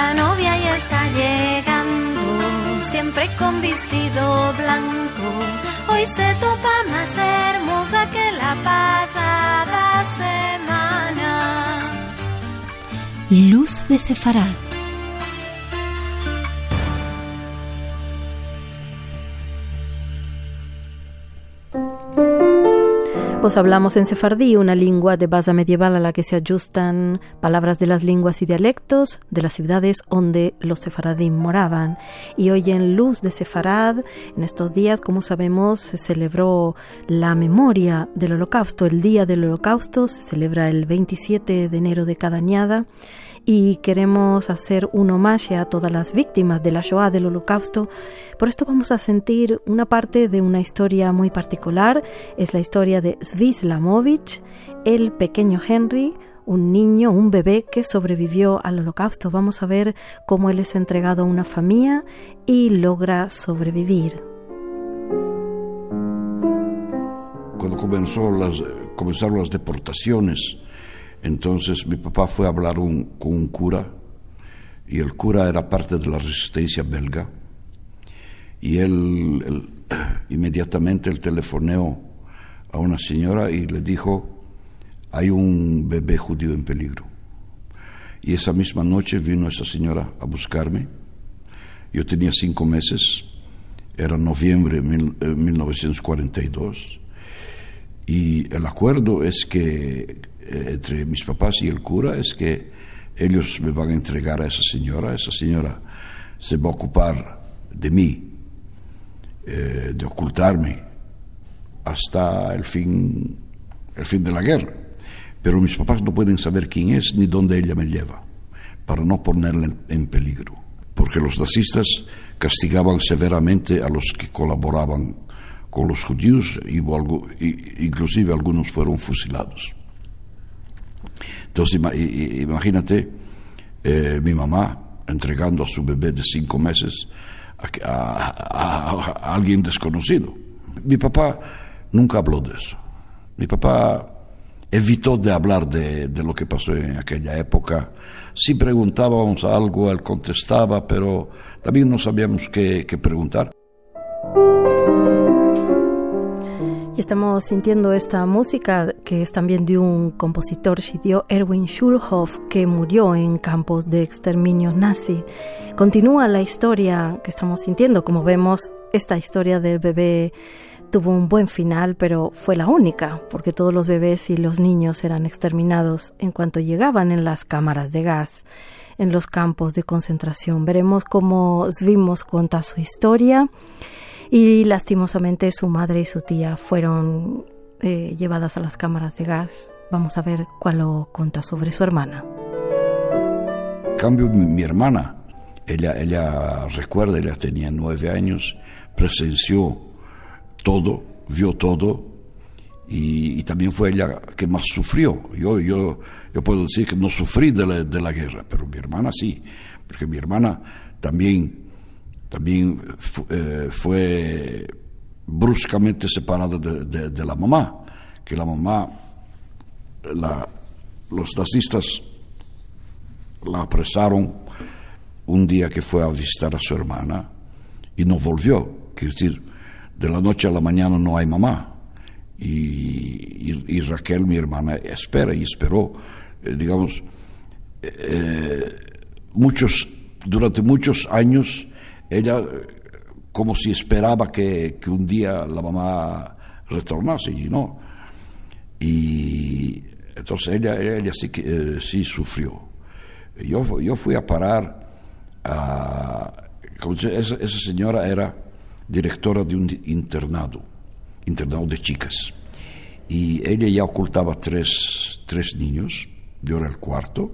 La novia ya está llegando, siempre con vestido blanco. Hoy se topa más hermosa que la pasada semana. Luz de Sefarad. Pues hablamos en sefardí, una lengua de base medieval a la que se ajustan palabras de las lenguas y dialectos de las ciudades donde los sefaradí moraban. Y hoy en Luz de Sefarad, en estos días, como sabemos, se celebró la memoria del Holocausto. El Día del Holocausto se celebra el 27 de enero de cada añada y queremos hacer un homenaje a todas las víctimas de la Shoah, del Holocausto. Por esto vamos a sentir una parte de una historia muy particular. Es la historia de Svislamovich, el pequeño Henry, un niño, un bebé que sobrevivió al holocausto. Vamos a ver cómo él es entregado a una familia y logra sobrevivir. Cuando comenzó las, comenzaron las deportaciones, entonces mi papá fue a hablar con un cura y el cura era parte de la resistencia belga y él, inmediatamente el telefoneó a una señora y le dijo hay un bebé judío en peligro y esa misma noche vino esa señora a buscarme. Yo tenía cinco meses era noviembre de 1942 y el acuerdo es que eh, entre mis papás y el cura es que ellos me van a entregar a esa señora, esa señora se va a ocupar de mí, eh, de ocultarme hasta el fin, el fin de la guerra. Pero mis papás no pueden saber quién es ni dónde ella me lleva, para no ponerla en peligro, porque los nazistas castigaban severamente a los que colaboraban con los judíos, inclusive algunos fueron fusilados. Entonces imagínate eh, mi mamá entregando a su bebé de cinco meses a, alguien desconocido. Mi papá nunca habló de eso. Mi papá evitó de hablar de, lo que pasó en aquella época. Si preguntábamos algo, él contestaba, pero también no sabíamos qué preguntar. Estamos sintiendo esta música que es también de un compositor dio Erwin Schulhoff, que murió en campos de exterminio nazi. Continúa la historia que estamos sintiendo. Como vemos, esta historia del bebé tuvo un buen final, pero fue la única, porque todos los bebés y los niños eran exterminados en cuanto llegaban en las cámaras de gas en los campos de concentración. Veremos cómo Svimos cuenta su historia y lastimosamente su madre y su tía fueron eh, llevadas a las cámaras de gas. Vamos a ver cuál lo cuenta sobre su hermana. Cambio mi, hermana, ella, ella recuerda, ella tenía nueve años, presenció todo, vio todo y, también fue ella que más sufrió. Yo, yo, yo puedo decir que no sufrí de la, de la guerra, pero mi hermana sí, porque mi hermana también también eh, fue bruscamente separada de, la mamá, que la mamá, los nazistas la apresaron un día que fue a visitar a su hermana y no volvió. Quiere decir, de la noche a la mañana no hay mamá. Y, Raquel, mi hermana, espera y esperó, eh, digamos, eh, muchos, durante muchos años ella como si esperaba que, un día la mamá retornase y no. Y entonces ella, ella sí, que, eh, sí sufrió. Yo, yo fui a parar a... esa, esa señora era directora de un internado, internado de chicas. Y ella ya ocultaba tres, tres niños, yo era el cuarto,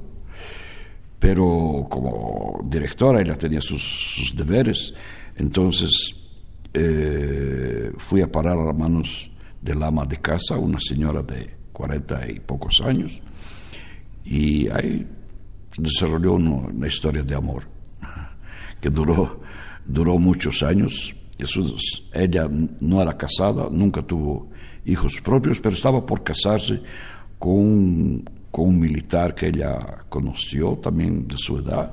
pero como directora ella tenía sus, deberes, entonces eh, fui a parar a las manos del ama de casa, una señora de cuarenta y pocos años, y ahí desarrolló una, historia de amor que duró, duró muchos años. ella no era casada, nunca tuvo hijos propios, pero estaba por casarse con un, con un militar que ella conoció también de su edad.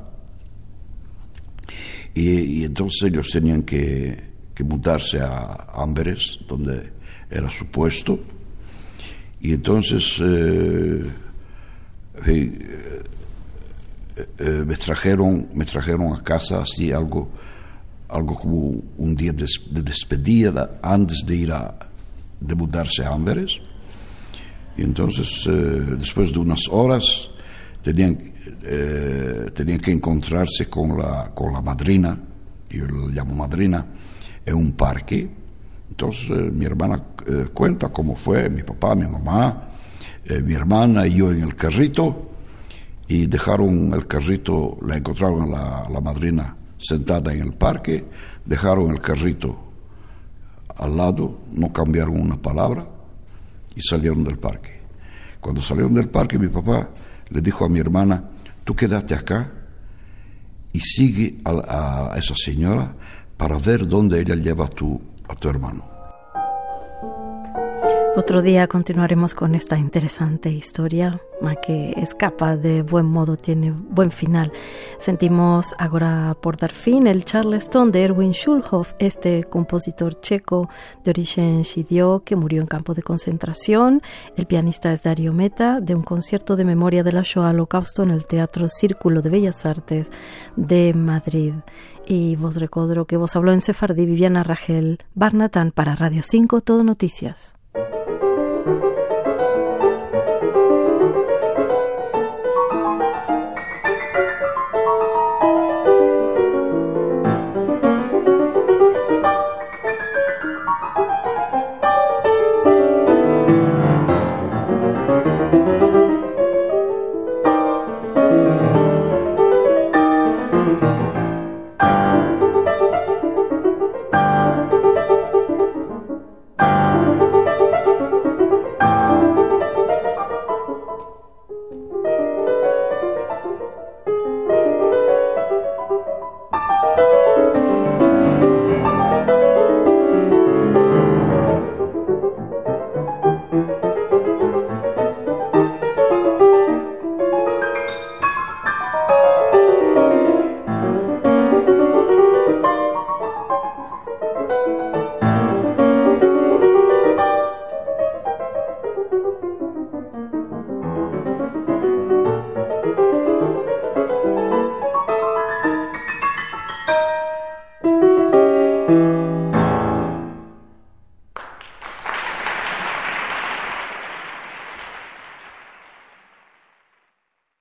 Y, entonces ellos tenían que, mudarse a Amberes, donde era su puesto. Y entonces eh, eh, eh, me, trajeron, me trajeron a casa así algo, algo como un día de, despedida antes de ir a de mudarse a Amberes. Y entonces, después de unas horas, tenían, eh, tenían que encontrarse con la, con la madrina, yo la llamo madrina, en un parque. Entonces eh, mi hermana eh, cuenta cómo fue, mi papá, mi mamá, mi hermana y yo en el carrito, y dejaron el carrito, la encontraron la, la madrina sentada en el parque, dejaron el carrito al lado, no cambiaron una palabra y salieron del parque. Cuando salieron del parque, mi papá le dijo a mi hermana, tú quédate acá y sigue a, esa señora para ver dónde ella lleva a tu, a tu hermano. Otro día continuaremos con esta interesante historia que escapa de buen modo, tiene buen final. Sentimos ahora por dar fin el Charleston de Erwin Schulhoff, este compositor checo de origen shidio que murió en campo de concentración. El pianista es Dario Meta, de un concierto de memoria de la Shoah Holocausto en el Teatro Círculo de Bellas Artes de Madrid. Y vos recuerdo que vos habló en Sefardí Viviana Rachel Barnatán para Radio 5 Todo Noticias.